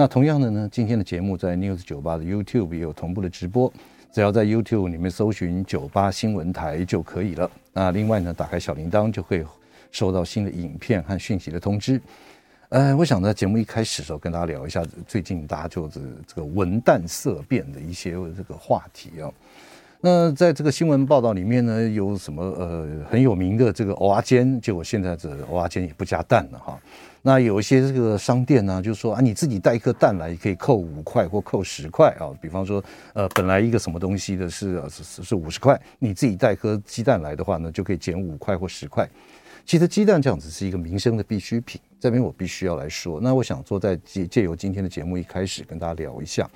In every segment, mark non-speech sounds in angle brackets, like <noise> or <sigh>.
那同样的呢，今天的节目在 News 九八的 YouTube 也有同步的直播，只要在 YouTube 里面搜寻酒吧新闻台就可以了。那另外呢，打开小铃铛就会收到新的影片和讯息的通知。呃，我想在节目一开始的时候跟大家聊一下最近大家就是这个闻淡色变的一些这个话题啊。那在这个新闻报道里面呢，有什么呃很有名的这个蚵仔煎，结果现在这蚵仔煎也不加蛋了哈。那有一些这个商店呢，就是说啊，你自己带一颗蛋来，可以扣五块或扣十块啊。比方说，呃，本来一个什么东西的是是是五十块，你自己带颗鸡蛋来的话呢，就可以减五块或十块。其实鸡蛋这样子是一个民生的必需品，这边我必须要来说。那我想说，在借借由今天的节目一开始跟大家聊一下，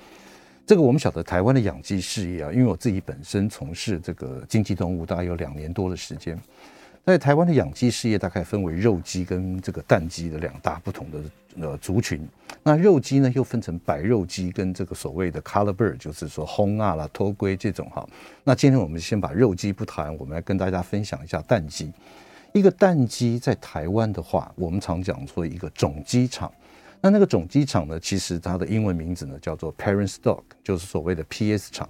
这个我们晓得台湾的养鸡事业啊，因为我自己本身从事这个经济动物大概有两年多的时间。在台湾的养鸡事业大概分为肉鸡跟这个蛋鸡的两大不同的呃族群。那肉鸡呢又分成白肉鸡跟这个所谓的 color bird，就是说红啊啦、托龟这种哈。那今天我们先把肉鸡不谈，我们来跟大家分享一下蛋鸡。一个蛋鸡在台湾的话，我们常讲说一个种鸡场。那那个种鸡场呢，其实它的英文名字呢叫做 parent stock，就是所谓的 PS 场。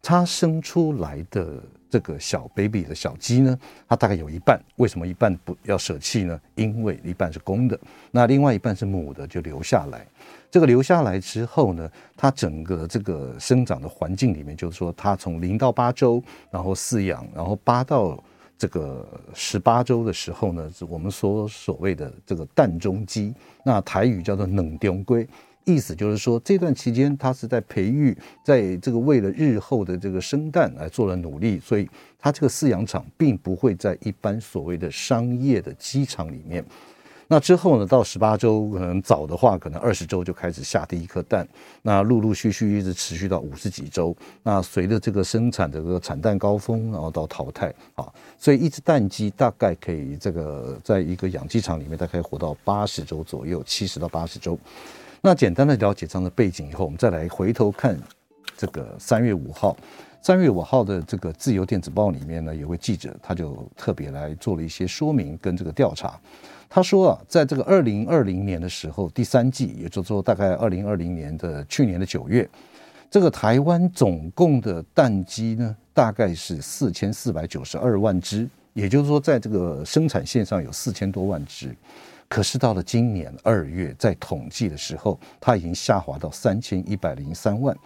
它生出来的。这个小 baby 的小鸡呢，它大概有一半，为什么一半不要舍弃呢？因为一半是公的，那另外一半是母的，就留下来。这个留下来之后呢，它整个这个生长的环境里面，就是说它从零到八周，然后饲养，然后八到这个十八周的时候呢，我们所所谓的这个蛋中鸡，那台语叫做冷中龟。意思就是说，这段期间他是在培育，在这个为了日后的这个生蛋来做了努力，所以他这个饲养场并不会在一般所谓的商业的鸡场里面。那之后呢，到十八周，可能早的话，可能二十周就开始下第一颗蛋，那陆陆续续一直持续到五十几周。那随着这个生产的这个产蛋高峰，然后到淘汰啊，所以一只蛋鸡大概可以这个在一个养鸡场里面，大概活到八十周左右，七十到八十周。那简单的了解这样的背景以后，我们再来回头看这个三月五号，三月五号的这个自由电子报里面呢，有位记者他就特别来做了一些说明跟这个调查。他说啊，在这个二零二零年的时候，第三季，也就是说大概二零二零年的去年的九月，这个台湾总共的蛋鸡呢，大概是四千四百九十二万只，也就是说，在这个生产线上有四千多万只。可是到了今年二月，在统计的时候，它已经下滑到三千一百零三万。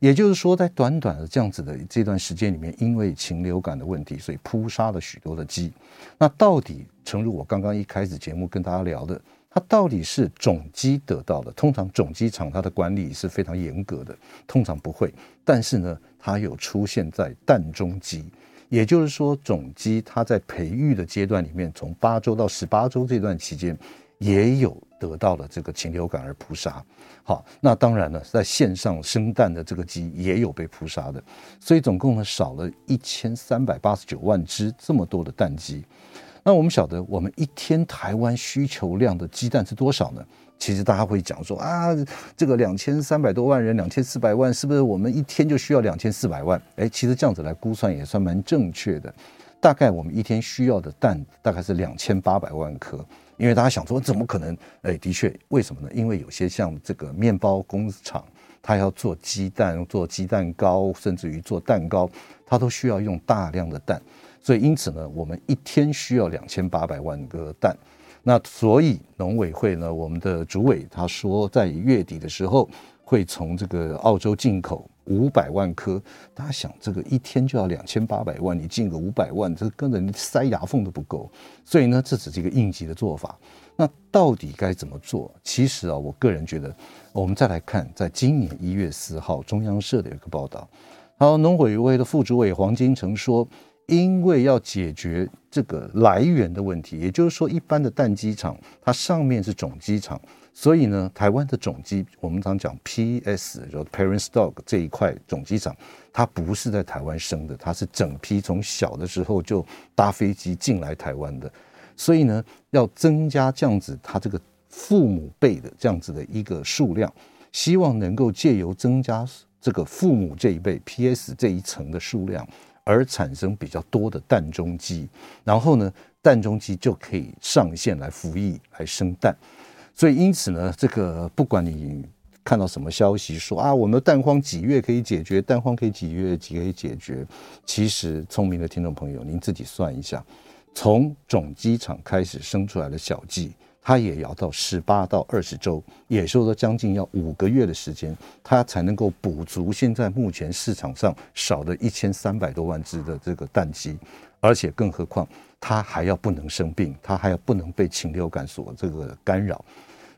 也就是说，在短短的这样子的这段时间里面，因为禽流感的问题，所以扑杀了许多的鸡。那到底，诚如我刚刚一开始节目跟大家聊的，它到底是种鸡得到的？通常种鸡场它的管理是非常严格的，通常不会。但是呢，它有出现在蛋中鸡。也就是说，种鸡它在培育的阶段里面，从八周到十八周这段期间，也有得到了这个禽流感而扑杀。好，那当然了，在线上生蛋的这个鸡也有被扑杀的，所以总共呢少了一千三百八十九万只这么多的蛋鸡。那我们晓得，我们一天台湾需求量的鸡蛋是多少呢？其实大家会讲说啊，这个两千三百多万人，两千四百万，是不是我们一天就需要两千四百万？哎，其实这样子来估算也算蛮正确的。大概我们一天需要的蛋大概是两千八百万颗。因为大家想说，怎么可能？哎，的确，为什么呢？因为有些像这个面包工厂，它要做鸡蛋、做鸡蛋糕，甚至于做蛋糕，它都需要用大量的蛋。所以因此呢，我们一天需要两千八百万个蛋。那所以农委会呢，我们的主委他说，在月底的时候会从这个澳洲进口五百万颗。大家想，这个一天就要两千八百万，你进个五百万，这根本塞牙缝都不够。所以呢，这只是一个应急的做法。那到底该怎么做？其实啊，我个人觉得，我们再来看，在今年一月四号，中央社的一个报道，好，农委会的副主委黄金城说。因为要解决这个来源的问题，也就是说，一般的蛋鸡场它上面是种鸡场，所以呢，台湾的种鸡，我们常讲 PS，就 Parent Stock 这一块种鸡场，它不是在台湾生的，它是整批从小的时候就搭飞机进来台湾的，所以呢，要增加这样子它这个父母辈的这样子的一个数量，希望能够借由增加这个父母这一辈 PS 这一层的数量。而产生比较多的蛋中鸡，然后呢，蛋中鸡就可以上线来服役来生蛋，所以因此呢，这个不管你看到什么消息说啊，我们的蛋荒几月可以解决？蛋荒可以几月几可以解决？其实聪明的听众朋友，您自己算一下，从种鸡场开始生出来的小鸡。它也要到十八到二十周，也就是说将近要五个月的时间，它才能够补足现在目前市场上少的一千三百多万只的这个蛋鸡，而且更何况它还要不能生病，它还要不能被禽流感所这个干扰，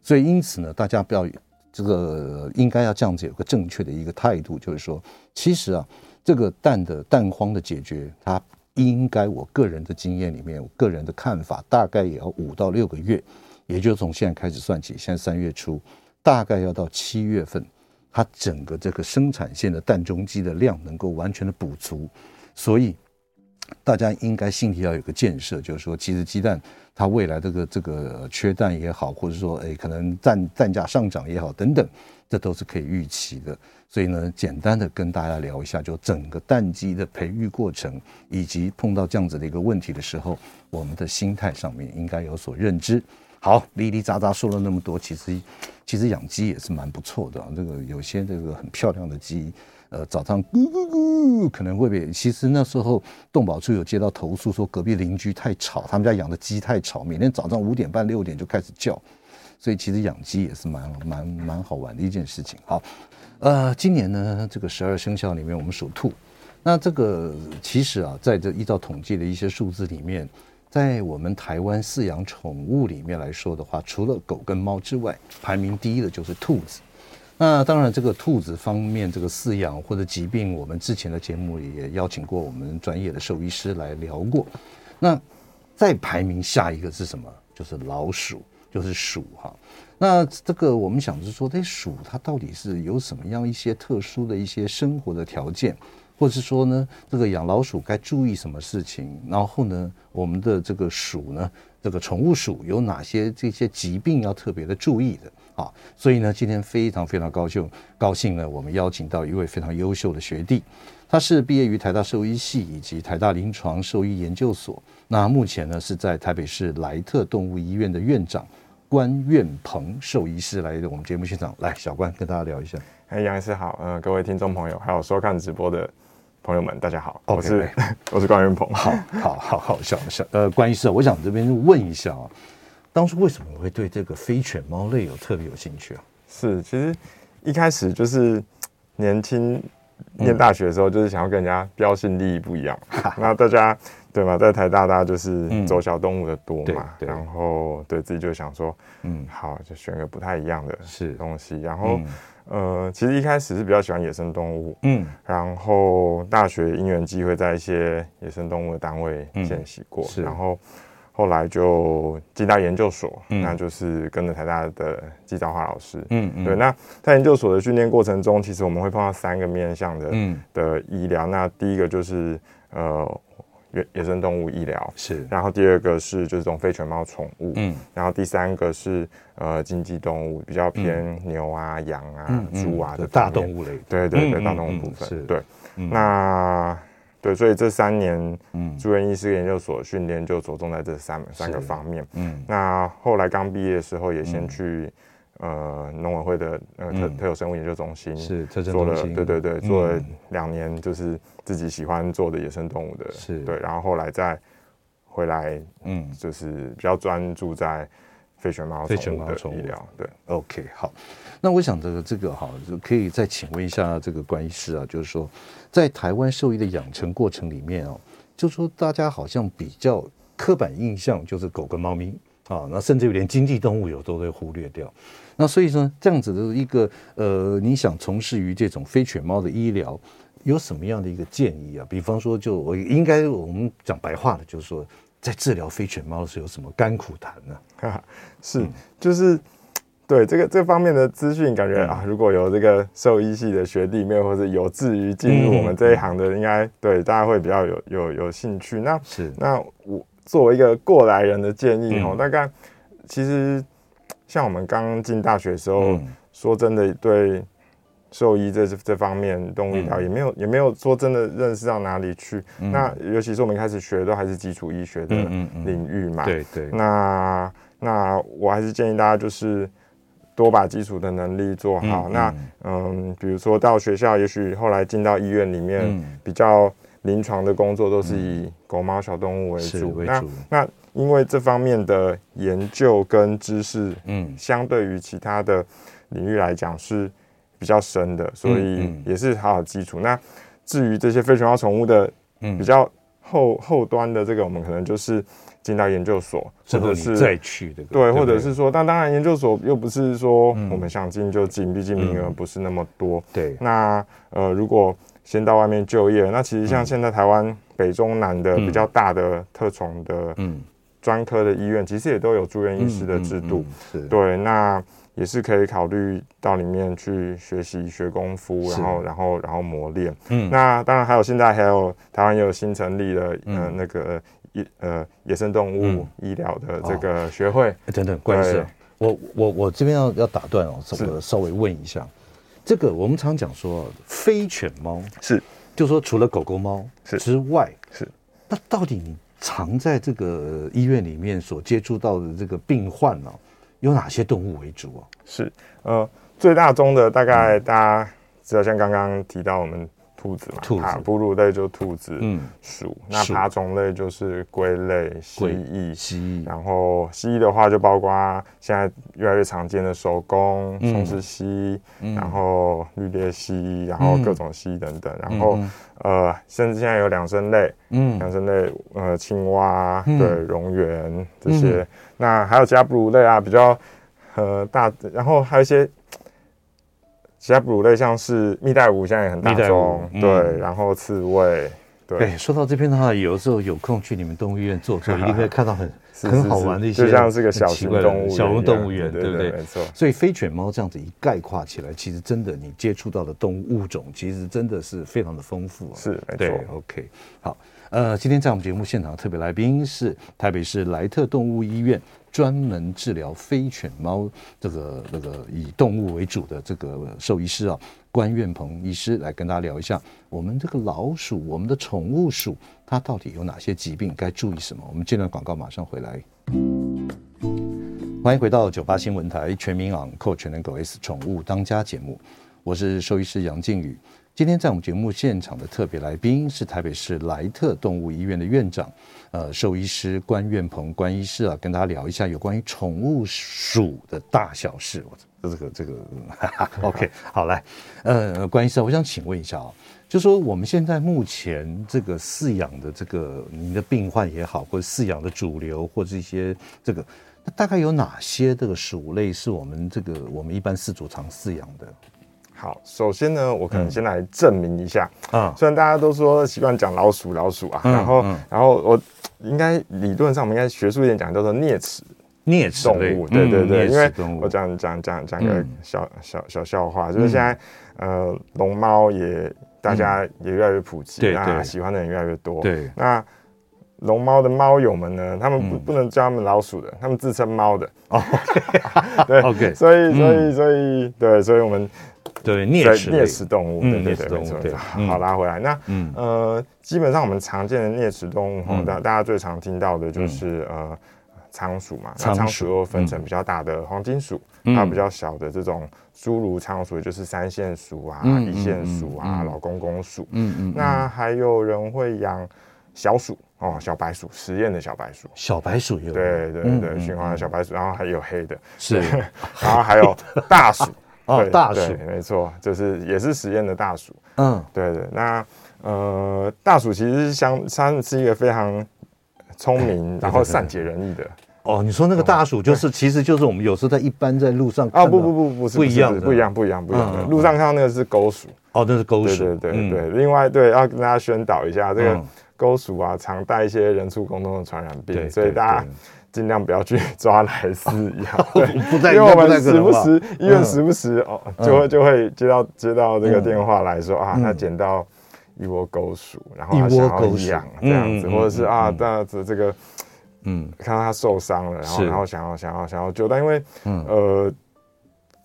所以因此呢，大家不要这个应该要这样子有个正确的一个态度，就是说，其实啊，这个蛋的蛋荒的解决，它应该我个人的经验里面，我个人的看法，大概也要五到六个月。也就从现在开始算起，现在三月初，大概要到七月份，它整个这个生产线的蛋中鸡的量能够完全的补足，所以大家应该心里要有个建设，就是说，其实鸡蛋它未来这个这个缺蛋也好，或者说哎可能蛋蛋价上涨也好等等，这都是可以预期的。所以呢，简单的跟大家聊一下，就整个蛋鸡的培育过程，以及碰到这样子的一个问题的时候，我们的心态上面应该有所认知。好，哩哩杂杂说了那么多，其实其实养鸡也是蛮不错的啊。这个有些这个很漂亮的鸡，呃，早上咕咕咕可能会被。其实那时候动保处有接到投诉，说隔壁邻居太吵，他们家养的鸡太吵，每天早上五点半六点就开始叫。所以其实养鸡也是蛮蛮蛮好玩的一件事情。好，呃，今年呢，这个十二生肖里面我们属兔，那这个其实啊，在这依照统计的一些数字里面。在我们台湾饲养宠物里面来说的话，除了狗跟猫之外，排名第一的就是兔子。那当然，这个兔子方面这个饲养或者疾病，我们之前的节目也邀请过我们专业的兽医师来聊过。那再排名下一个是什么？就是老鼠，就是鼠哈。那这个我们想是说，这鼠它到底是有什么样一些特殊的一些生活的条件？或者是说呢，这个养老鼠该注意什么事情？然后呢，我们的这个鼠呢，这个宠物鼠有哪些这些疾病要特别的注意的啊？所以呢，今天非常非常高兴，高兴呢，我们邀请到一位非常优秀的学弟，他是毕业于台大兽医系以及台大临床兽医研究所，那目前呢是在台北市莱特动物医院的院长关苑鹏兽医师来我们节目现场，来小关跟大家聊一下。哎，杨医师好，嗯、呃，各位听众朋友，还有收看直播的。朋友们，大家好，我是 okay, <laughs> 我是关云鹏，好好好好想想呃，关医师，我想这边问一下啊，当初为什么会对这个非犬猫类有特别有兴趣啊？是，其实一开始就是年轻念大学的时候，就是想要跟人家标新立异不一样。嗯、<laughs> 那大家对吗？在台大大家就是走小动物的多嘛，嗯、然后对自己就想说，嗯，好，就选个不太一样的是东西，然后。嗯呃，其实一开始是比较喜欢野生动物，嗯，然后大学因缘机会在一些野生动物的单位见习过，嗯、是，然后后来就进到研究所，嗯，那就是跟着台大的季兆华老师，嗯嗯，对，那在研究所的训练过程中，其实我们会碰到三个面向的，嗯，的医疗，那第一个就是呃。野野生动物医疗。是，然后第二个是就是这种非犬猫宠物，嗯，然后第三个是呃经济动物，比较偏牛啊、羊啊、猪啊的大动物类，对对对，大动物部分。是，对，那对，所以这三年嗯。住院医师研究所训练就着重在这三三个方面，嗯，那后来刚毕业的时候也先去。呃，农委会的呃特特有生物研究中心是做了，对对对，做了两年，就是自己喜欢做的野生动物的，是。对，然后后来再回来，嗯，就是比较专注在非犬猫非犬猫宠物。医疗，对，OK，好，那我想这个这个哈，就可以再请问一下这个关医师啊，就是说在台湾兽医的养成过程里面哦，就说大家好像比较刻板印象就是狗跟猫咪啊，那甚至有连经济动物有都会忽略掉。那所以说，这样子的一个呃，你想从事于这种非犬猫的医疗，有什么样的一个建议啊？比方说，就我应该我们讲白话的，就是说，在治疗非犬猫的时候，有什么甘苦谈呢？是，就是对这个这方面的资讯，感觉啊，如果有这个兽医系的学弟妹，或者有志于进入我们这一行的，应该对大家会比较有有有兴趣。那是那我作为一个过来人的建议哦，大概其实像我们刚进大学的时候，说真的对。兽医这这方面，动物医疗也没有、嗯、也没有说真的认识到哪里去。嗯、那尤其是我们一开始学的都还是基础医学的领域嘛。对对。那那我还是建议大家就是多把基础的能力做好。嗯、那嗯，比如说到学校，也许后来进到医院里面，嗯、比较临床的工作都是以狗猫小动物为主。为主。那那因为这方面的研究跟知识，嗯，相对于其他的领域来讲是。比较深的，所以也是好好基础。嗯嗯、那至于这些非犬猫宠物的比较后、嗯、后端的这个，我们可能就是进到研究所，或者是再去的，对，或者是说，但当然研究所又不是说我们想进就进，毕竟名额不是那么多。对，那呃，如果先到外面就业，那其实像现在台湾北中南的比较大的特宠的专科的医院，其实也都有住院医师的制度。是。对，那。也是可以考虑到里面去学习学功夫，然后然后然后磨练。嗯，那当然还有现在还有台湾也有新成立的呃那个野呃野生动物医疗的这个学会。等等。关医师，我我我这边要要打断哦，我稍微问一下，这个我们常讲说非犬猫是，就说除了狗狗猫之外是，那到底你常在这个医院里面所接触到的这个病患呢？有哪些动物为主啊？是，呃，最大宗的大概大家知道，像刚刚提到我们兔子嘛，兔子，哺乳类就兔子，嗯，鼠，那爬虫类就是龟类、蜥蜴，蜥蜴，然后蜥蜴的话就包括现在越来越常见的守宫、松狮蜥，然后绿鬣蜥，然后各种蜥等等，然后呃，甚至现在有两生类，嗯，两生类，呃，青蛙，对，蝾螈这些。那还有其他哺乳类啊，比较呃大，然后还有一些其他哺乳类，像是蜜袋鼯，现在也很大众，嗯、对，然后刺猬，对。对，说到这边的话，有时候有空去你们动物医院坐坐，<laughs> 一定会看到很很好玩的一些，就像是个小型动物小型动物园，对不对？没错。所以非犬猫这样子一概括起来，其实真的你接触到的动物物种，其实真的是非常的丰富，是没错。，OK，好。呃，今天在我们节目现场特别来宾是台北市莱特动物医院专门治疗非犬猫这个那个以动物为主的这个兽医师啊，关苑鹏医师来跟大家聊一下，我们这个老鼠，我们的宠物鼠，它到底有哪些疾病，该注意什么？我们这段广告马上回来。欢迎回到九八新闻台全民昂购全能狗 S 宠物当家节目，我是兽医师杨靖宇。今天在我们节目现场的特别来宾是台北市莱特动物医院的院长，呃，兽医师关苑鹏关医师啊，跟大家聊一下有关于宠物鼠的大小事。我这个这个 <laughs> 哈哈，OK，好来，呃，关医师，我想请问一下啊，就说我们现在目前这个饲养的这个您的病患也好，或者饲养的主流，或者一些这个，大概有哪些这个鼠类是我们这个我们一般饲主常饲养的？好，首先呢，我可能先来证明一下。啊。虽然大家都说习惯讲老鼠，老鼠啊，然后，然后我应该理论上我们应该学术一点讲，叫做啮齿。啮齿动物。对对对，因为我讲讲讲讲个小小小笑话，就是现在呃，龙猫也大家也越来越普及，啊，喜欢的人越来越多。对，那龙猫的猫友们呢，他们不不能叫他们老鼠的，他们自称猫的。哦，<laughs> 对，<laughs> OK，所以所以所以对，所以我们。对啮齿啮齿动物，对对对，没错。好，拉回来。那呃，基本上我们常见的啮齿动物，大大家最常听到的就是呃仓鼠嘛。仓鼠又分成比较大的黄金鼠，还有比较小的这种侏儒仓鼠，就是三线鼠啊、一线鼠啊、老公公鼠。嗯嗯。那还有人会养小鼠哦，小白鼠，实验的小白鼠。小白鼠有。对对对，循环的小白鼠，然后还有黑的，是，<laughs> 然后还有大鼠。哦，大鼠，没错，就是也是实验的大鼠。嗯，对对，那呃，大鼠其实是相，它是一个非常聪明，<laughs> 然后善解人意的哦，你说那个大鼠就是，其实就是我们有时候在一般在路上啊，不不不不是不一样的，不一样不一样不一样的。路上看到那个是狗鼠，哦，那是狗鼠，对对对。另外，对，要跟大家宣导一下，这个狗鼠啊，常带一些人畜共通的传染病，所以大家尽量不要去抓来饲养。<laughs> 对，因为我们时不时医院时不时哦，就会就会接到接到这个电话来说啊，他捡到。一窝狗鼠，然后他想要养这样子，或者是啊，这样子这个，嗯，看到他受伤了，然后然后想要想要想要救，但因为呃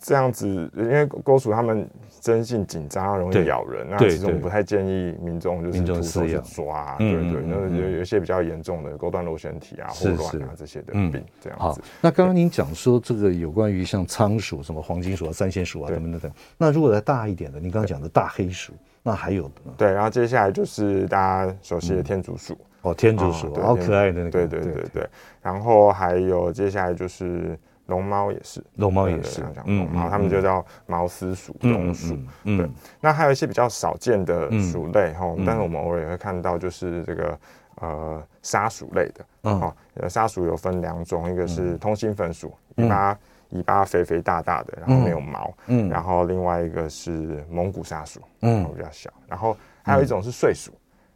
这样子，因为钩鼠他们生性紧张，容易咬人，那其实我们不太建议民众就是徒手去抓，对对，那有有一些比较严重的钩断螺旋体啊、霍乱啊这些的病，这样子。好，那刚刚您讲说这个有关于像仓鼠、什么黄金鼠啊、三线鼠啊等等等等，那如果再大一点的，您刚刚讲的大黑鼠。那还有？对，然后接下来就是大家熟悉的天竺鼠哦，天竺鼠好可爱的那个，对对对对。然后还有接下来就是龙猫也是，龙猫也是，嗯，然后他们就叫毛丝鼠、龙鼠，对。那还有一些比较少见的鼠类哈，但是我们偶尔也会看到，就是这个呃沙鼠类的，哦，沙鼠有分两种，一个是通心粉鼠，尾巴。尾巴肥肥大大的，然后没有毛，嗯，然后另外一个是蒙古沙鼠，嗯，比较小，然后还有一种是睡鼠，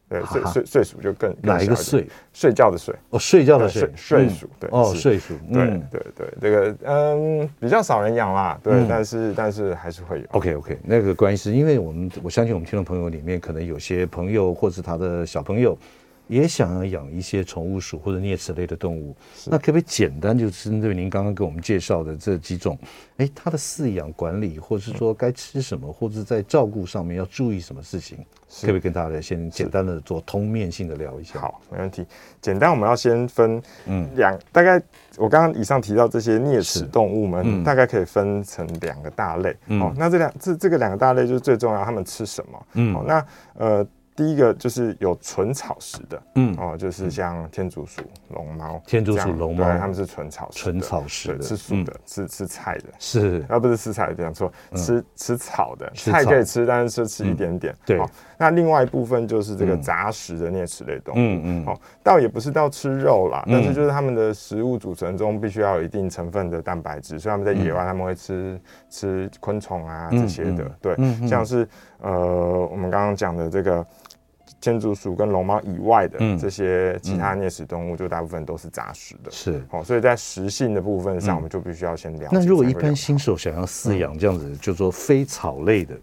对，睡睡睡鼠就更哪一个睡？睡觉的睡，哦，睡觉的睡，睡鼠，对，哦，睡鼠，对对对，这个嗯比较少人养啦，对，但是但是还是会有。OK OK，那个关系是因为我们我相信我们听众朋友里面可能有些朋友或是他的小朋友。也想要养一些宠物鼠或者啮齿类的动物，那可不可以简单就针对您刚刚给我们介绍的这几种，哎，它的饲养管理，或者是说该吃什么，或者在照顾上面要注意什么事情，是可不可以跟大家先简单的做通面性的聊一下？好，没问题。简单，我们要先分嗯两，大概我刚刚以上提到这些啮齿动物们，嗯、大概可以分成两个大类。嗯、哦，那这两这这个两个大类就是最重要，它们吃什么？嗯，哦，那呃。第一个就是有纯草食的，嗯。哦，就是像天竺鼠、龙猫、天竺鼠、龙猫，它们是纯草食，纯草食的，吃素的，吃吃菜的，是，啊不是吃菜，讲错，吃吃草的，菜可以吃，但是吃吃一点点。对，那另外一部分就是这个杂食的啮齿类动物，嗯嗯，哦，倒也不是到吃肉啦，但是就是它们的食物组成中必须要有一定成分的蛋白质，所以他们在野外他们会吃吃昆虫啊这些的，对，像是呃我们刚刚讲的这个。天竺鼠跟龙猫以外的这些其他啮齿动物，就大部分都是杂食的。是，哦，所以在食性的部分上，我们就必须要先了解。那如果一般新手想要饲养这样子，就说非草类的，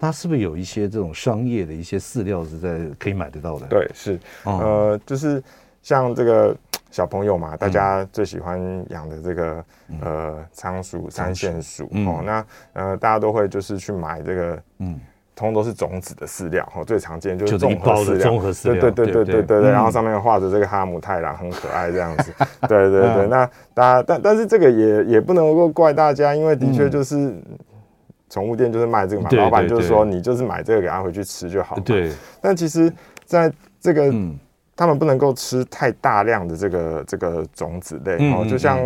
它是不是有一些这种商业的一些饲料是在可以买得到的？对，是，呃，就是像这个小朋友嘛，大家最喜欢养的这个呃仓鼠、三线鼠，哦，那呃大家都会就是去买这个，嗯。通通都是种子的饲料，哦，最常见就是综合饲料，综合饲料，对对对对对对，然后上面画着这个哈姆太郎，很可爱这样子，<laughs> 对对对，那大家但但是这个也也不能够怪大家，因为的确就是宠物店就是卖这个嘛，老板就是说你就是买这个给他回去吃就好了，对。但其实在这个他们不能够吃太大量的这个这个种子类，哦，就像。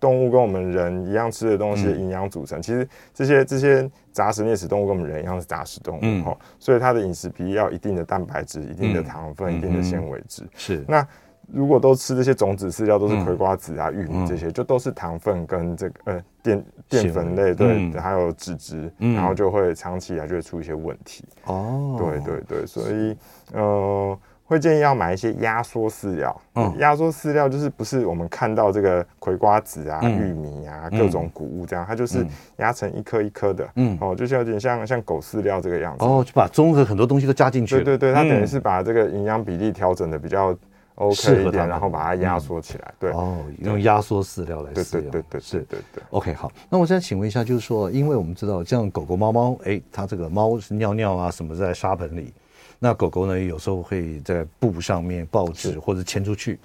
动物跟我们人一样吃的东西的营养组成，嗯、其实这些这些杂食啮齿动物跟我们人一样是杂食动物，嗯、所以它的饮食比例要一定的蛋白质、一定的糖分、嗯、一定的纤维质。是，那如果都吃这些种子饲料，都是葵瓜子啊、玉米这些，就都是糖分跟这个呃淀淀粉类，对，嗯、还有脂质，然后就会长期以来就会出一些问题。哦，对对对，所以呃。会建议要买一些压缩饲料。嗯，压缩饲料就是不是我们看到这个葵瓜子啊、玉米啊、各种谷物这样，它就是压成一颗一颗的。嗯，哦，就是有点像像狗饲料这个样子。哦，就把综合很多东西都加进去。对对对，它等于是把这个营养比例调整的比较 OK 一点，然后把它压缩起来。对哦，用压缩饲料来饲养。对对对对，是对对。OK，好，那我现在请问一下，就是说，因为我们知道像狗狗、猫猫，哎，它这个猫是尿尿啊什么在沙盆里。那狗狗呢，有时候会在布上面、报纸或者牵出去。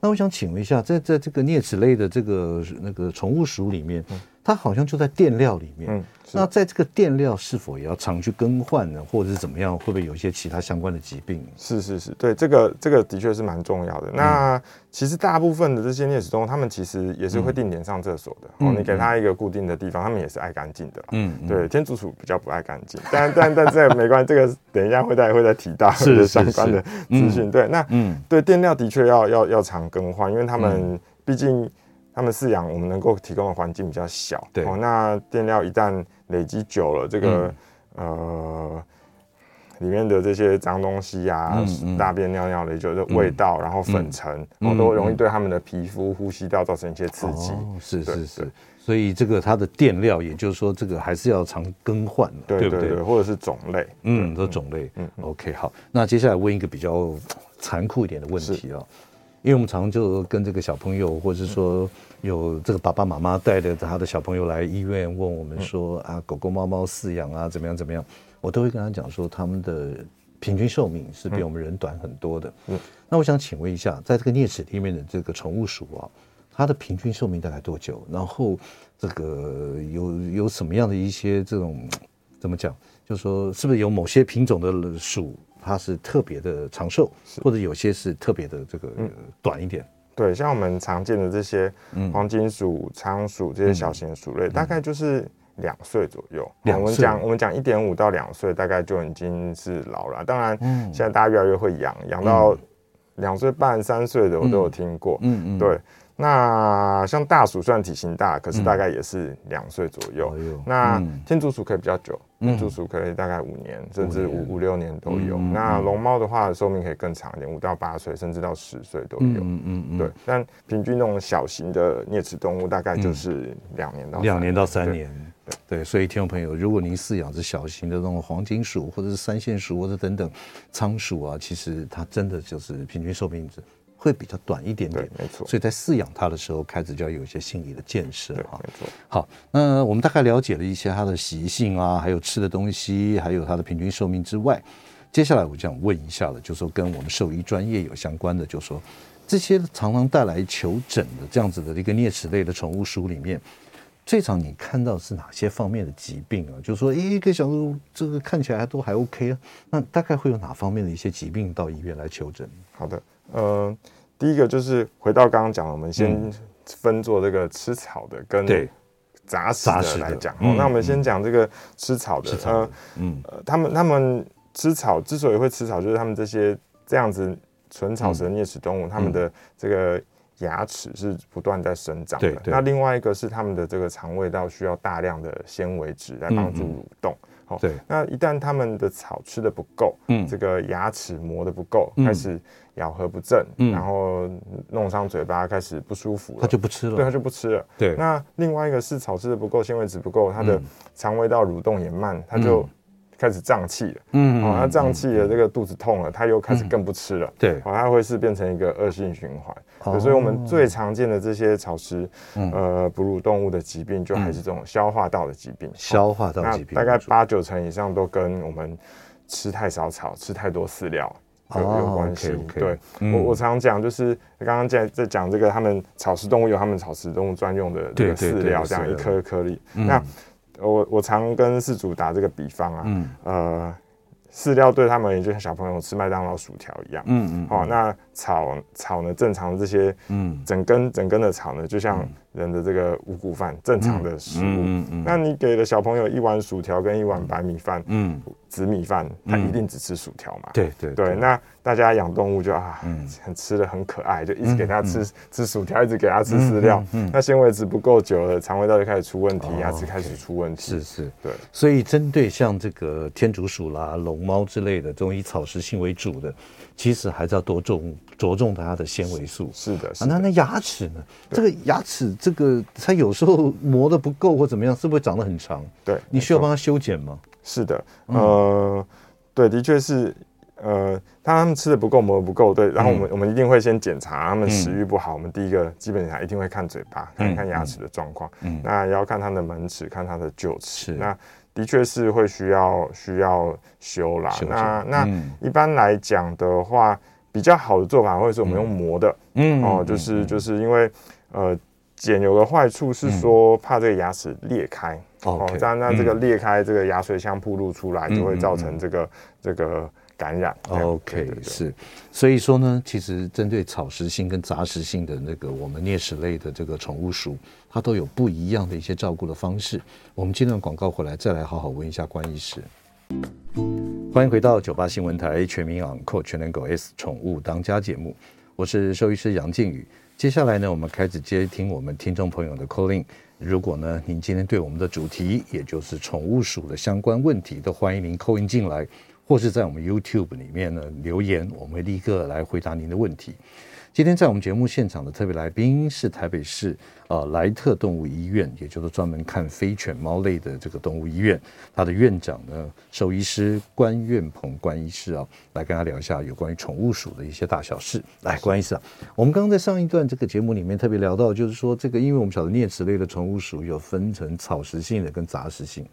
那我想请问一下，在在这个啮齿类的这个那个宠物鼠里面，它好像就在垫料里面。嗯，那在这个垫料是否也要常去更换呢，或者是怎么样？会不会有一些其他相关的疾病？是是是，对，这个这个的确是蛮重要的。那其实大部分的这些啮齿动物，它们其实也是会定点上厕所的。哦，你给它一个固定的地方，它们也是爱干净的。嗯，对，天竺鼠比较不爱干净，但 <laughs> 但但这个没关系，这个等一下会再 <laughs> 会再提到是相关的资讯。对，那嗯，对垫料的确要要要常更换，因为它们毕竟。他们饲养我们能够提供的环境比较小，对，哦，那垫料一旦累积久了，这个、嗯、呃。里面的这些脏东西呀、啊嗯嗯，大便尿尿的，就是味道，嗯、然后粉尘，都容易对他们的皮肤、呼吸道造成一些刺激。哦、是是是，所以这个它的垫料，也就是说，这个还是要常更换的，对不对？或者是种类，嗯，的种类。嗯，OK，好。那接下来问一个比较残酷一点的问题啊，因为我们常常就跟这个小朋友，或者是说有这个爸爸妈妈带着他的小朋友来医院，问我们说、嗯、啊，狗狗、猫猫饲养啊，怎么样怎么样？我都会跟他讲说，他们的平均寿命是比我们人短很多的。嗯，那我想请问一下，在这个啮齿里面的这个宠物鼠啊，它的平均寿命大概多久？然后这个有有什么样的一些这种怎么讲？就是说，是不是有某些品种的鼠它是特别的长寿，或者有些是特别的这个短一点？嗯、对，像我们常见的这些黄金鼠、仓鼠这些小型鼠类，嗯、大概就是。两岁左右，我们讲我们讲一点五到两岁，大概就已经是老了。当然，现在大家越来越会养，养到两岁半、三岁的我都有听过。嗯嗯，对。那像大鼠虽然体型大，可是大概也是两岁左右。那天竺鼠可以比较久，天竺鼠可以大概五年，甚至五五六年都有。那龙猫的话，寿命可以更长一点，五到八岁，甚至到十岁都有。嗯嗯嗯，对。但平均那种小型的啮齿动物，大概就是两年到两年到三年。对，所以听众朋友，如果您饲养是小型的那种黄金鼠，或者是三线鼠，或者等等仓鼠啊，其实它真的就是平均寿命值会比较短一点点。没错。所以在饲养它的时候，开始就要有一些心理的建设哈。没错。好，那我们大概了解了一些它的习性啊，还有吃的东西，还有它的平均寿命之外，接下来我想问一下了，就是说跟我们兽医专业有相关的，就是说这些常常带来求诊的这样子的一个啮齿类的宠物鼠里面。最常你看到是哪些方面的疾病啊？就是说，一个小时这个看起来都还 OK 啊，那大概会有哪方面的一些疾病到医院来求诊？好的，呃，第一个就是回到刚刚讲的，我们先分做这个吃草的跟杂食的来讲。哦，那我们先讲这个吃草的，呃，嗯，呃，他们他们吃草之所以会吃草，就是他们这些这样子纯草食的啮齿动物，他们的这个。牙齿是不断在生长的。那另外一个是他们的这个肠胃道需要大量的纤维质来帮助蠕动。好，对。那一旦他们的草吃的不够，嗯，这个牙齿磨的不够，开始咬合不正，嗯，然后弄伤嘴巴，开始不舒服了，他就不吃了。对，他就不吃了。对。那另外一个是草吃的不够，纤维质不够，他的肠胃道蠕动也慢，他就。开始胀气了，嗯，哦，它胀气了，这个肚子痛了，它又开始更不吃了，对，哦，它会是变成一个恶性循环，所以，我们最常见的这些草食，呃，哺乳动物的疾病，就还是这种消化道的疾病，消化道疾病，大概八九成以上都跟我们吃太少草、吃太多饲料有有关系。对，我我常讲，就是刚刚在在讲这个，他们草食动物有他们草食动物专用的这个饲料，这样一颗颗粒，那。我我常跟饲主打这个比方啊，嗯、呃，饲料对他们也就像小朋友吃麦当劳薯条一样，嗯嗯，好、哦，那草草呢，正常的这些，嗯，整根整根的草呢，就像。人的这个五谷饭正常的食物，嗯嗯嗯、那你给了小朋友一碗薯条跟一碗白米饭，嗯，紫米饭，他一定只吃薯条嘛？对对对。那大家养动物就啊，嗯，很吃的很可爱，就一直给他吃、嗯、吃薯条，一直给他吃饲料，嗯那纤维质不够久了，肠胃道就开始出问题，牙齿开始出问题。是是，对。所以针对像这个天竺鼠啦、龙猫之类的这种以草食性为主的。其实还是要多重着重它的纤维素。是的，是的。那那牙齿呢？这个牙齿，这个它有时候磨的不够或怎么样，是不是长得很长？对，你需要帮它修剪吗？是的，呃，对，的确是，呃，他们吃的不够，磨得不够，对。然后我们我们一定会先检查他们食欲不好。我们第一个基本上一定会看嘴巴，看看牙齿的状况。嗯，那也要看他的门齿，看他的臼齿。那的确是会需要需要修啦。那那一般来讲的话，比较好的做法会是我们用磨的。嗯哦，就是就是因为呃剪有个坏处是说怕这个牙齿裂开。哦，这样那这个裂开这个牙髓腔暴露出来，就会造成这个这个感染。OK，是。所以说呢，其实针对草食性跟杂食性的那个我们啮齿类的这个宠物鼠。它都有不一样的一些照顾的方式。我们接段广告回来，再来好好问一下关医师。欢迎回到九八新闻台全民昂 n 全能狗 S 宠物当家节目。我是兽医师杨靖宇。接下来呢，我们开始接听我们听众朋友的 call in。如果呢，您今天对我们的主题，也就是宠物鼠的相关问题，都欢迎您 call in 进来，或是在我们 YouTube 里面呢留言，我们会立刻来回答您的问题。今天在我们节目现场的特别来宾是台北市呃莱特动物医院，也就是专门看非犬猫类的这个动物医院，它的院长呢兽医师关院鹏关医师啊，来跟他聊一下有关于宠物鼠的一些大小事。来，关医师啊，我们刚刚在上一段这个节目里面特别聊到，就是说这个，因为我们晓得啮齿类的宠物鼠有分成草食性的跟杂食性。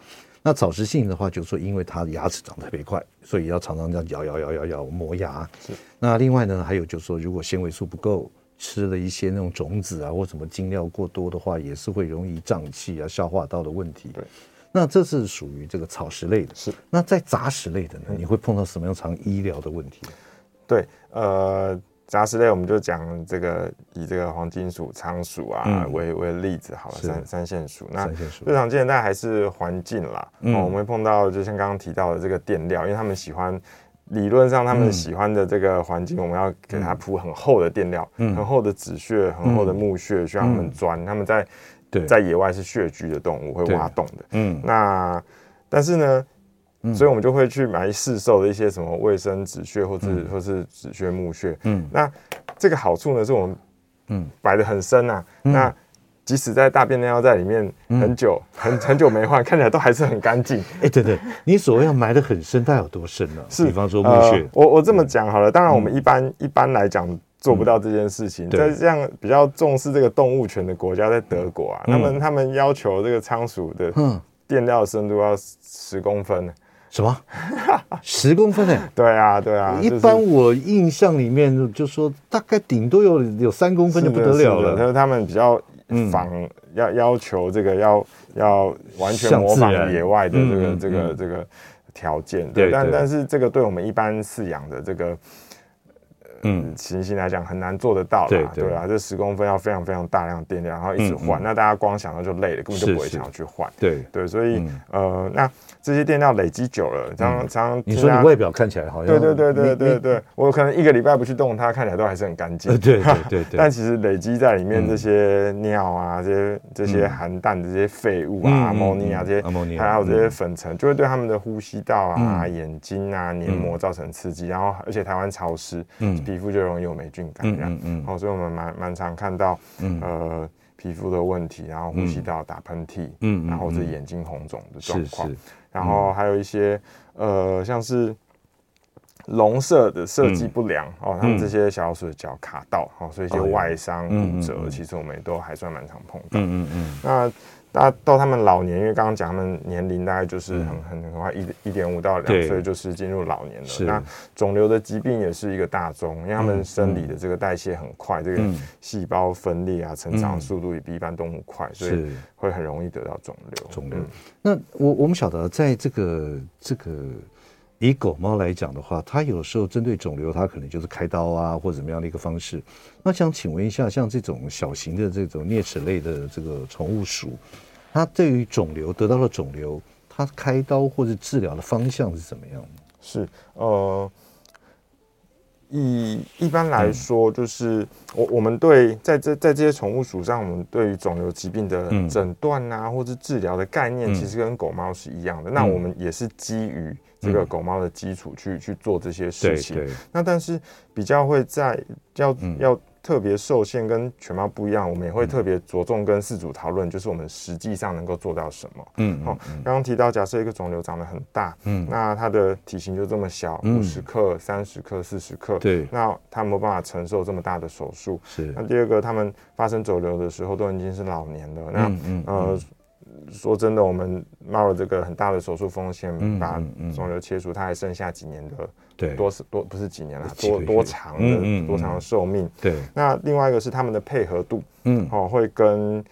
那草食性的话，就是说，因为它的牙齿长得特别快，所以要常常这样咬咬咬咬咬磨牙。是。那另外呢，还有就是说，如果纤维素不够，吃了一些那种种子啊，或什么精料过多的话，也是会容易胀气啊、消化道的问题。对。那这是属于这个草食类的。是。那在杂食类的呢，你会碰到什么样常医疗的问题？对，呃。杂食类，我们就讲这个以这个黄金鼠、仓鼠啊、嗯、为为例子好了，三三线鼠。那最常见的还是环境啦。嗯，我们会碰到，就像刚刚提到的这个垫料，因为他们喜欢，理论上他们喜欢的这个环境，我们要给它铺很厚的垫料，嗯，很厚的纸屑，很厚的木屑，需要他们钻。嗯、他们在在野外是穴居的动物，会挖洞的。嗯，那但是呢？所以，我们就会去买市售的一些什么卫生纸屑，或者或是纸屑木屑。嗯，那这个好处呢，是我们嗯摆的很深啊。那即使在大便尿在里面很久，很很久没换，看起来都还是很干净。哎，对对，你所谓要埋得很深，它有多深呢？<laughs> 是，比方说木屑。我我这么讲好了，当然我们一般一般来讲做不到这件事情。在这样比较重视这个动物权的国家，在德国啊，他们他们要求这个仓鼠的垫料深度要十公分。什么？<laughs> 十公分呢？<laughs> 对啊，对啊。一般我印象里面就说，大概顶多有有三公分就不得了了。他说他们比较仿，要要求这个要要完全模仿野外的这个这个这个条件。对，但但是这个对我们一般饲养的这个。嗯，情形来讲很难做得到啦，对对。啊，这十公分要非常非常大量的垫料，然后一直换，那大家光想到就累了，根本就不会想要去换。对。对，所以呃，那这些垫料累积久了，常常常你说你外表看起来好像对对对对对对，我可能一个礼拜不去动它，看起来都还是很干净。<laughs> 对对对对，但其实累积在里面这些尿啊，这些这些含氮的这些废物啊，阿莫尼啊这些，还有这些粉尘，就会对他们的呼吸道啊、眼睛啊、黏膜造成刺激，然后而且台湾潮湿，嗯。皮肤就容易有霉菌感染，嗯嗯，哦，所以我们蛮蛮常看到，嗯。呃，皮肤的问题，然后呼吸道打喷嚏，嗯，然后是眼睛红肿的状况，然后还有一些呃，像是笼舍的设计不良，哦，他们这些小老鼠的脚卡到，哦，所以一些外伤骨折，其实我们也都还算蛮常碰到，嗯嗯嗯，那。大家到他们老年，因为刚刚讲他们年龄大概就是很很很快一一点五到两岁就是进入老年了。那肿瘤的疾病也是一个大宗，因为他们生理的这个代谢很快，这个细胞分裂啊、成长速度也比一般动物快，所以会很容易得到肿瘤。肿瘤。那我我们晓得，在这个这个以狗猫来讲的话，它有时候针对肿瘤，它可能就是开刀啊，或者怎么样的一个方式。那想请问一下，像这种小型的这种啮齿类的这个宠物鼠，它对于肿瘤得到了肿瘤，它开刀或者治疗的方向是怎么样？是呃，以一般来说，就是我我们对在这在这些宠物鼠上，我们对于肿瘤疾病的诊断啊，或者治疗的概念，其实跟狗猫是一样的。那我们也是基于这个狗猫的基础去去做这些事情。那但是比较会在要要。特别受限跟犬猫不一样，我们也会特别着重跟饲主讨论，就是我们实际上能够做到什么。嗯，好，刚刚提到，假设一个肿瘤长得很大，嗯，那它的体型就这么小，五十克、三十克、四十克，对，那它没有办法承受这么大的手术。是。那第二个，他们发生肿瘤的时候都已经是老年了。那呃，说真的，我们冒了这个很大的手术风险，把肿瘤切除，它还剩下几年的。对，多是多不是几年了，多多长的多长的寿命。对，那另外一个是他们的配合度，嗯，哦，会跟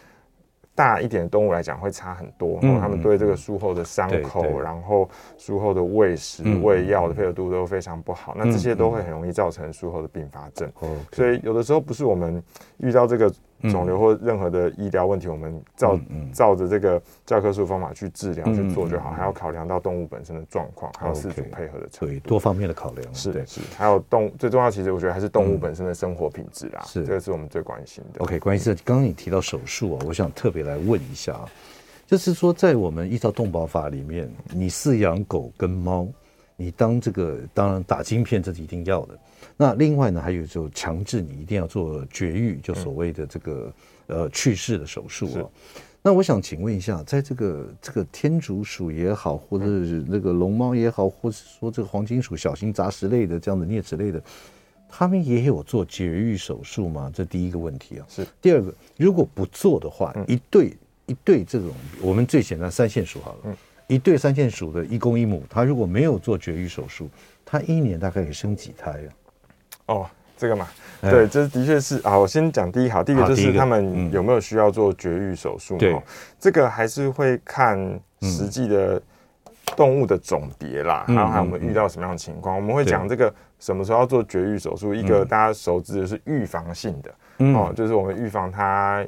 大一点的动物来讲会差很多。嗯，他们对这个术后的伤口，然后术后的喂食、喂药的配合度都非常不好。那这些都会很容易造成术后的并发症。哦，所以有的时候不是我们遇到这个肿瘤或任何的医疗问题，我们照照着这个教科书方法去治疗去做就好，还要考量到动物本身的状况，还有饲主配合的程度，多方面的考量。是的，是。还有动最重要，其实我觉得还是动物本身的生活品质啦，是这个是我们最关心的。OK，关于这刚刚你提到手术啊，我想特别来问一下啊，就是说在我们依照动保法里面，你饲养狗跟猫，你当这个当然打晶片这是一定要的。那另外呢，还有就强制你一定要做绝育，就所谓的这个、嗯、呃去世的手术啊。那我想请问一下，在这个这个天竺鼠也好，或者是那个龙猫也好，或者说这个黄金鼠小型杂食类的这样的啮齿类的，他们也有做绝育手术吗？这第一个问题啊。是。第二个，如果不做的话，嗯、一对一对这种我们最简单三线鼠好了，嗯、一对三线鼠的一公一母，它如果没有做绝育手术，它一年大概可以生几胎啊？哦，这个嘛，对，这的确是啊。我先讲第一好，第一个就是他们有没有需要做绝育手术？对，这个还是会看实际的动物的种别啦，然后还有我们遇到什么样的情况。我们会讲这个什么时候要做绝育手术？一个大家熟知的是预防性的，哦，就是我们预防它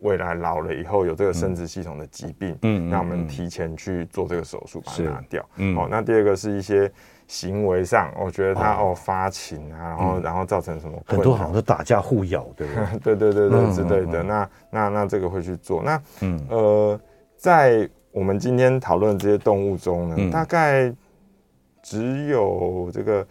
未来老了以后有这个生殖系统的疾病，嗯，那我们提前去做这个手术把它拿掉。嗯，哦，那第二个是一些。行为上，我觉得他哦。发情啊，然后然后造成什么很多好像是打架互咬，<laughs> 对对对对对之类的。那那那这个会去做。那嗯。呃，在我们今天讨论这些动物中呢，大概只有这个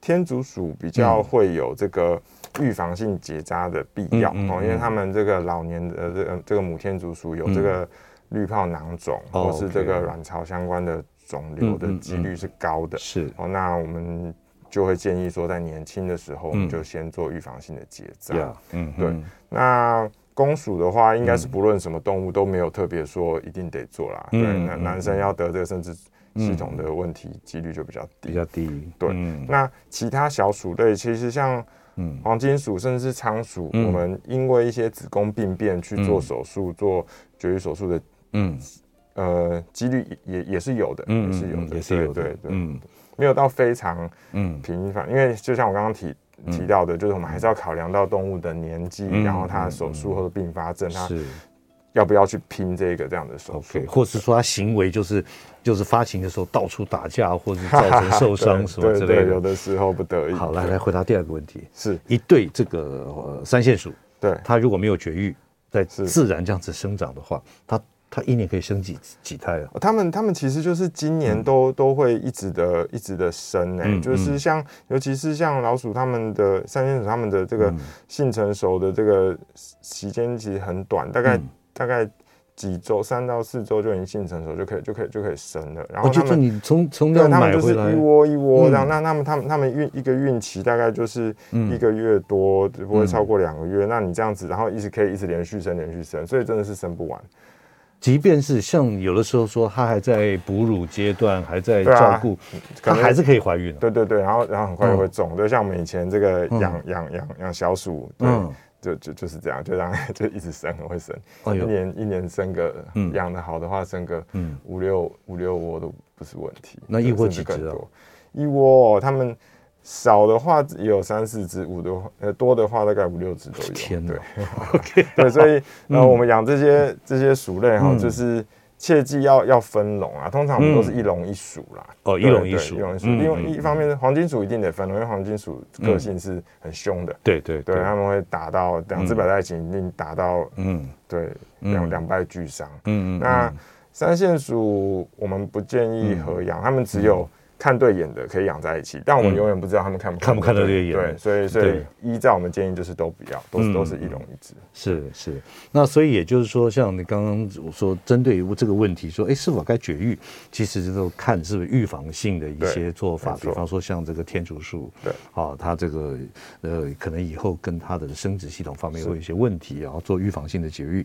天竺鼠比较会有这个预防性结扎的必要哦，因为他们这个老年的这个这个母天竺鼠有这个滤泡囊肿或是这个卵巢相关的。肿瘤的几率是高的，是哦，那我们就会建议说，在年轻的时候，我们就先做预防性的结扎。嗯，对。那公鼠的话，应该是不论什么动物都没有特别说一定得做啦。对，那男生要得这个甚至系统的问题，几率就比较低，比较低。对，那其他小鼠类，其实像黄金鼠甚至是仓鼠，我们因为一些子宫病变去做手术，做绝育手术的，嗯。呃，几率也也是有的，也是有的，也是有的，对对，嗯，没有到非常嗯。频繁，因为就像我刚刚提提到的，就是我们还是要考量到动物的年纪，然后它的手术后的并发症，它要不要去拼这个这样的手术，或是说它行为就是就是发情的时候到处打架，或者造成受伤 <laughs> 什么之类的，有的时候不得已。好，来来回答第二个问题，是。一对这个三线鼠，对。它如果没有绝育，在自然这样子生长的话，它。它一年可以生几几胎啊？他们他们其实就是今年都、嗯、都会一直的一直的生呢、欸，嗯、就是像尤其是像老鼠，他们的三线鼠，他们的这个性成熟的这个时间其实很短，大概、嗯、大概几周，三到四周就已经性成熟，就可以就可以就可以生了。然后他们、哦、你从从那他们就是一窝一窝这样，嗯、那他们他们他们孕一个孕期大概就是一个月多，嗯、不会超过两个月。嗯、那你这样子，然后一直可以一直连续生连续生，所以真的是生不完。即便是像有的时候说它还在哺乳阶段，还在照顾，它还是可以怀孕。对对对，然后然后很快就会种，就像我们以前这个养养养养小鼠，对，就就就是这样，就让 <laughs> 就一直生，很会生，一年一年生个，养的好的话生个五六五六窝都不是问题。那一窝几只啊？一窝他们。少的话也有三四只，五的话呃多的话大概五六只都有。天哪，对，<laughs> OK，<laughs> 对，所以呃我们养这些这些鼠类哈，就是切记要要分笼啊，通常我们都是一笼一鼠啦。哦，一笼一鼠，一笼一鼠。因为一方面是黄金鼠一定得分笼，因为黄金鼠个性是很凶的。对对对，他们会打到两只摆在一起，一定打到嗯，对，两两败俱伤。嗯嗯。那三线鼠我们不建议合养，他们只有。看对眼的可以养在一起，但我们永远不知道他们看不看不看得对眼。对，所以所以依照我们建议就是都不要，都是都是一笼一只。是是，那所以也就是说，像你刚刚我说针对于这个问题，说哎是否该绝育，其实这都看是不是预防性的一些做法，比方说像这个天竺鼠，对，好，它这个呃可能以后跟它的生殖系统方面会有一些问题，然后做预防性的绝育。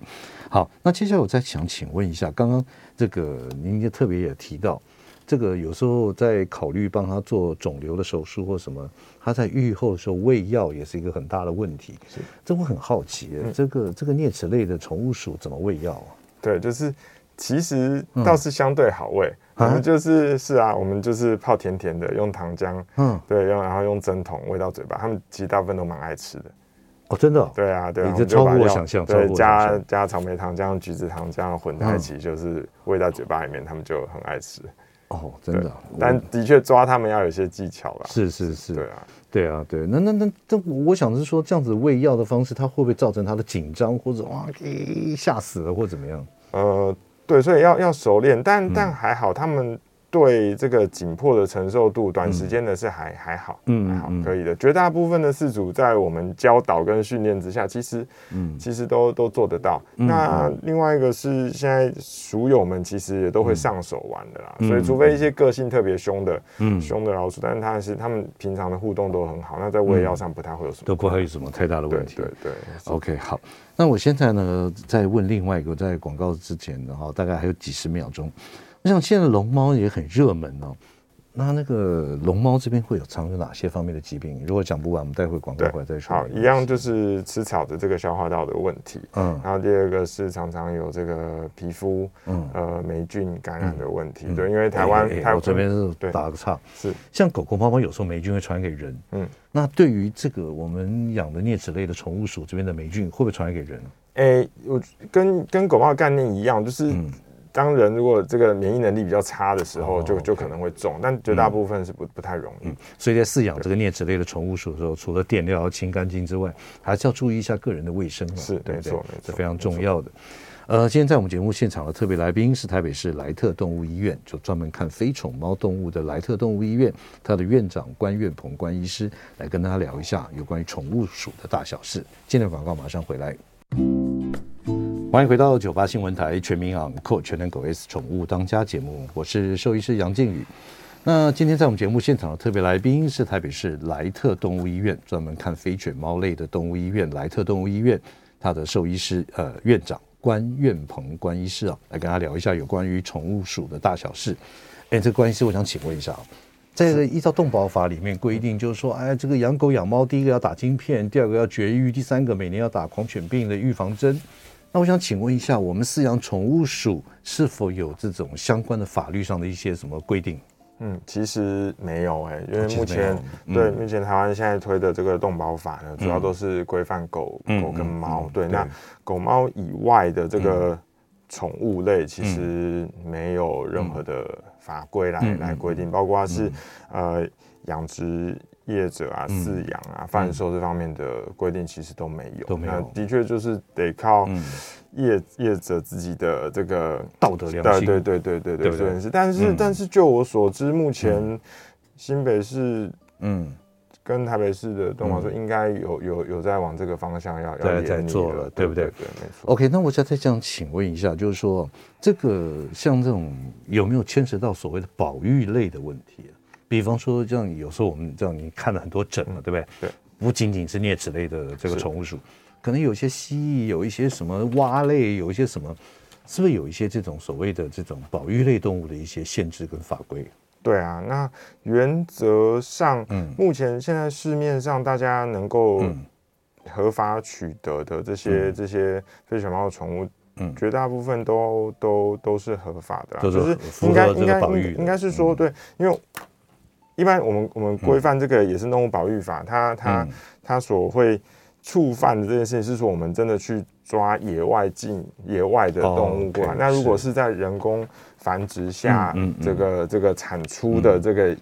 好，那接下来我再想请问一下，刚刚这个您就特别也提到。这个有时候在考虑帮他做肿瘤的手术或什么，他在愈后的时候喂药也是一个很大的问题。是，这我很好奇，嗯、这个这个啮齿类的宠物鼠怎么喂药啊？对，就是其实倒是相对好喂，嗯、我们就是是啊，我们就是泡甜甜的，用糖浆，嗯，对，用然后用针筒喂到嘴巴，他们其实大部分都蛮爱吃的。哦，真的、哦？对啊，对啊，这超乎我想象。对，加加草莓糖，加橘子糖，这样混在一起，就是喂到嘴巴里面，他们就很爱吃。哦，真的。但的确抓他们要有些技巧吧。是是是。对啊，对啊，对。那那那这，我想是说，这样子喂药的方式，它会不会造成他的紧张，或者哇，给吓死了，或怎么样？呃，对，所以要要熟练，但但还好，他们。对这个紧迫的承受度，短时间的是还、嗯、还好，嗯，还好，可以的。绝大部分的事主在我们教导跟训练之下，其实，嗯，其实都都做得到。嗯、那另外一个是现在鼠友们其实也都会上手玩的啦，嗯、所以除非一些个性特别凶的，嗯，凶的老鼠，但是它是他们平常的互动都很好，那在喂药上不太会有什么，都不会有什么太大的问题。对对，对，OK，好。那我现在呢，在问另外一个，在广告之前然后，大概还有几十秒钟。我想现在龙猫也很热门哦，那那个龙猫这边会有藏有哪些方面的疾病？如果讲不完，我们待会广告回来再说。好，一样就是吃草的这个消化道的问题，嗯，然后第二个是常常有这个皮肤，嗯，呃，霉菌感染的问题，对，因为台湾，台湾这边是打个岔，是。像狗狗、猫猫有时候霉菌会传给人，嗯，那对于这个我们养的啮齿类的宠物鼠这边的霉菌会不会传染给人？哎，我跟跟狗猫的概念一样，就是。当人如果这个免疫能力比较差的时候，就就可能会中，但绝大部分是不不太容易。所以在饲养这个啮齿类的宠物鼠的时候，除了垫料要清干净之外，还是要注意一下个人的卫生嘛。是，没错，没错，是非常重要的。呃，今天在我们节目现场的特别来宾是台北市莱特动物医院，就专门看非宠猫动物的莱特动物医院，它的院长关院鹏关医师来跟大家聊一下有关于宠物鼠的大小事。今天的广告马上回来。欢迎回到九八新闻台全民昂购全能狗 S 宠物当家节目，我是兽医师杨靖宇。那今天在我们节目现场的特别来宾是台北市莱特动物医院，专门看非犬猫类的动物医院莱特动物医院，它的兽医师呃院长关苑鹏关医师啊，来跟他聊一下有关于宠物鼠的大小事。哎，这个关医师，我想请问一下啊，在依照动保法里面规定，就是说，哎，这个养狗养猫，第一个要打晶片，第二个要绝育，第三个每年要打狂犬病的预防针。那我想请问一下，我们饲养宠物鼠是否有这种相关的法律上的一些什么规定？嗯，其实没有哎、欸，因为目前、嗯、对目前台湾现在推的这个动保法呢，主要都是规范狗、嗯、狗跟猫。对，那狗猫以外的这个宠物类，其实没有任何的法规来、嗯、来规定，包括是、嗯、呃养殖。业者啊，饲养啊，贩售这方面的规定其实都没有，都没有。的确就是得靠业业者自己的这个道德良心。对对对对对对，是。但是但是就我所知，目前新北市嗯跟台北市的动保说，应该有有有在往这个方向要要在做了，对不对？对，没错。OK，那我想再这样请问一下，就是说这个像这种有没有牵涉到所谓的保育类的问题？比方说，像有时候我们这样，你看了很多诊了，对不对？对，不仅仅是啮齿类的这个宠物鼠，可能有一些蜥蜴，有一些什么蛙类，有一些什么，是不是有一些这种所谓的这种保育类动物的一些限制跟法规？对啊，那原则上，嗯，目前现在市面上大家能够合法取得的这些、嗯、这些非犬猫的宠物，嗯，绝大部分都都都是合法的、啊，就是应该应该应该是说对，因为。一般我们我们规范这个也是动物保育法，它它它所会触犯的这件事情是说，我们真的去抓野外进野外的动物过来。那如果是在人工繁殖下这个这个产出的这个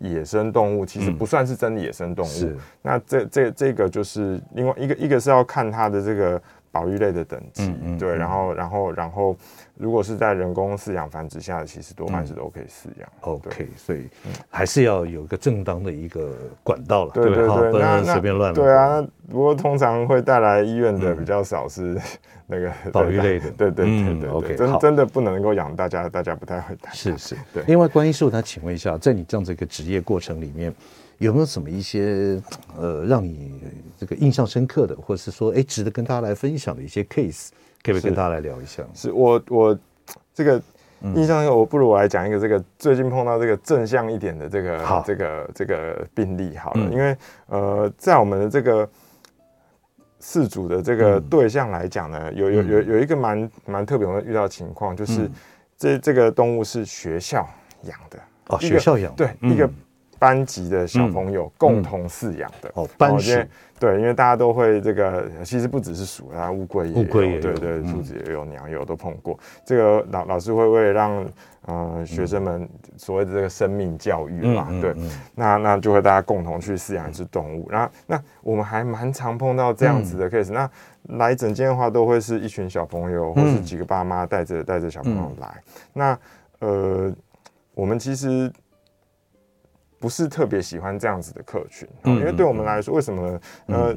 野生动物，其实不算是真的野生动物。那这这这个就是另外一个一个是要看它的这个。保育类的等级，嗯嗯、对，然后，然后，然后，如果是在人工饲养繁殖下的，其实多半是都可以饲养。OK，所以还是要有一个正当的一个管道了，对对对，不能随便乱。对啊，不过通常会带来医院的比较少是那个 <laughs> 保育类的，对对对对。OK，真真的不能够养，大家大家不太会带。是是，对。另外，关医师，他请问一下，在你这样子一个职业过程里面。有没有什么一些呃让你这个印象深刻的，或者是说哎值得跟大家来分享的一些 case，可不可以跟大家来聊一下？是，是我我这个印象，我不如我来讲一个这个最近碰到这个正向一点的这个这个这个病例好了，嗯、因为呃在我们的这个饲主的这个对象来讲呢，有有有有一个蛮蛮特别的遇到情况，就是这这个动物是学校养的。哦，学校养对一个。班级的小朋友共同饲养的。哦，班鼠。对，因为大家都会这个，其实不只是鼠啊，乌龟也有，乌龟也有，对对，兔子也有，鸟也有，都碰过。这个老老师会为了让呃学生们所谓的这个生命教育嘛，对，那那就会大家共同去饲养一只动物。然后那我们还蛮常碰到这样子的 case，那来整间的话，都会是一群小朋友或是几个爸妈带着带着小朋友来。那呃，我们其实。不是特别喜欢这样子的客群，因为对我们来说，为什么呢？呃，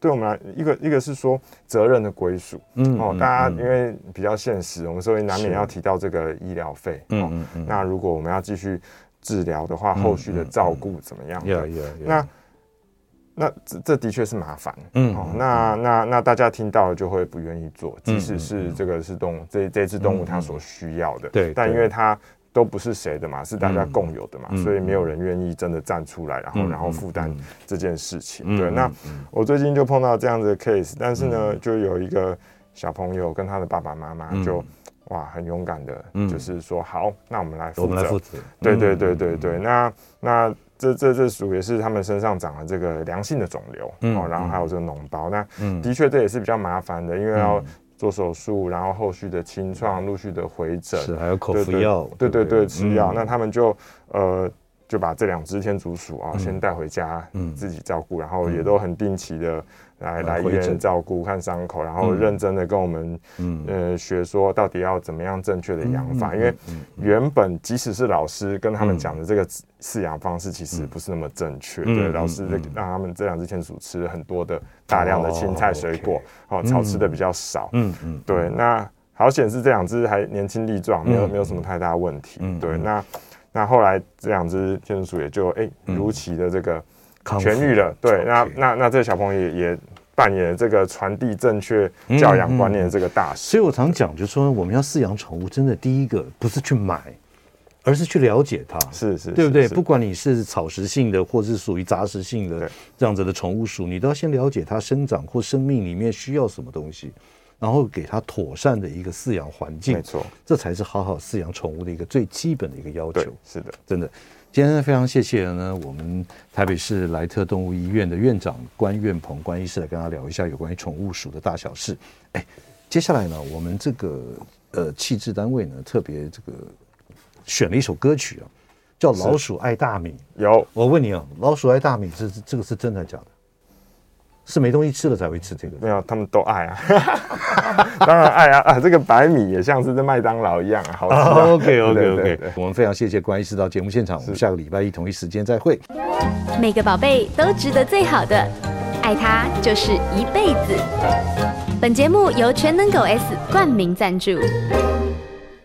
对我们来，一个一个是说责任的归属，嗯，哦，大家因为比较现实，我们所以难免要提到这个医疗费，嗯嗯，那如果我们要继续治疗的话，后续的照顾怎么样？对，那那这这的确是麻烦，嗯，哦，那那那大家听到了就会不愿意做，即使是这个是动物，这这只动物它所需要的，对，但因为它。都不是谁的嘛，是大家共有的嘛，嗯、所以没有人愿意真的站出来，然后、嗯、然后负担这件事情。嗯、对，那我最近就碰到这样子的 case，但是呢，嗯、就有一个小朋友跟他的爸爸妈妈就、嗯、哇很勇敢的，就是说、嗯、好，那我们来负责。对对对对对，那那这这这属于是他们身上长了这个良性的肿瘤，嗯、哦，然后还有这个脓包，那的确这也是比较麻烦的，因为要。做手术，然后后续的清创，陆续的回诊，是还有口服药，对对对，吃药。那他们就呃就把这两只天竺鼠啊先带回家，嗯，自己照顾，然后也都很定期的来来医院照顾看伤口，然后认真的跟我们嗯。呃学说到底要怎么样正确的养法，因为原本即使是老师跟他们讲的这个饲养方式其实不是那么正确，对，老师让他们这两只天鼠吃了很多的大量的青菜水果，哦，草吃的比较少，嗯嗯，对，那好险是这两只还年轻力壮，没有没有什么太大问题，对，那那后来这两只天竺鼠也就哎如期的这个痊愈了，对，那那那这个小朋友也也扮演这个传递正确教养观念的这个大使，所以我常讲，就是说我们要饲养宠物，真的第一个不是去买。而是去了解它，是是，对不对？不管你是草食性的，或是属于杂食性的这样子的宠物鼠，你都要先了解它生长或生命里面需要什么东西，然后给它妥善的一个饲养环境。没错，这才是好好饲养宠物的一个最基本的一个要求。是的，真的。今天非常谢谢呢，我们台北市莱特动物医院的院长关院鹏关医师来跟他聊一下有关于宠物鼠的大小事。哎，接下来呢，我们这个呃气质单位呢，特别这个。选了一首歌曲啊，叫《老鼠爱大米》。有，我问你啊，《老鼠爱大米》这这个是真的假的？是没东西吃了才会吃这个？没有，他们都爱啊，<laughs> 当然爱啊啊！这个白米也像是在麦当劳一样啊，好吃。OK OK OK，我们非常谢谢关医师到节目现场，我们下个礼拜一同一时间再会。每个宝贝都值得最好的，爱他就是一辈子。本节目由全能狗 S 冠名赞助。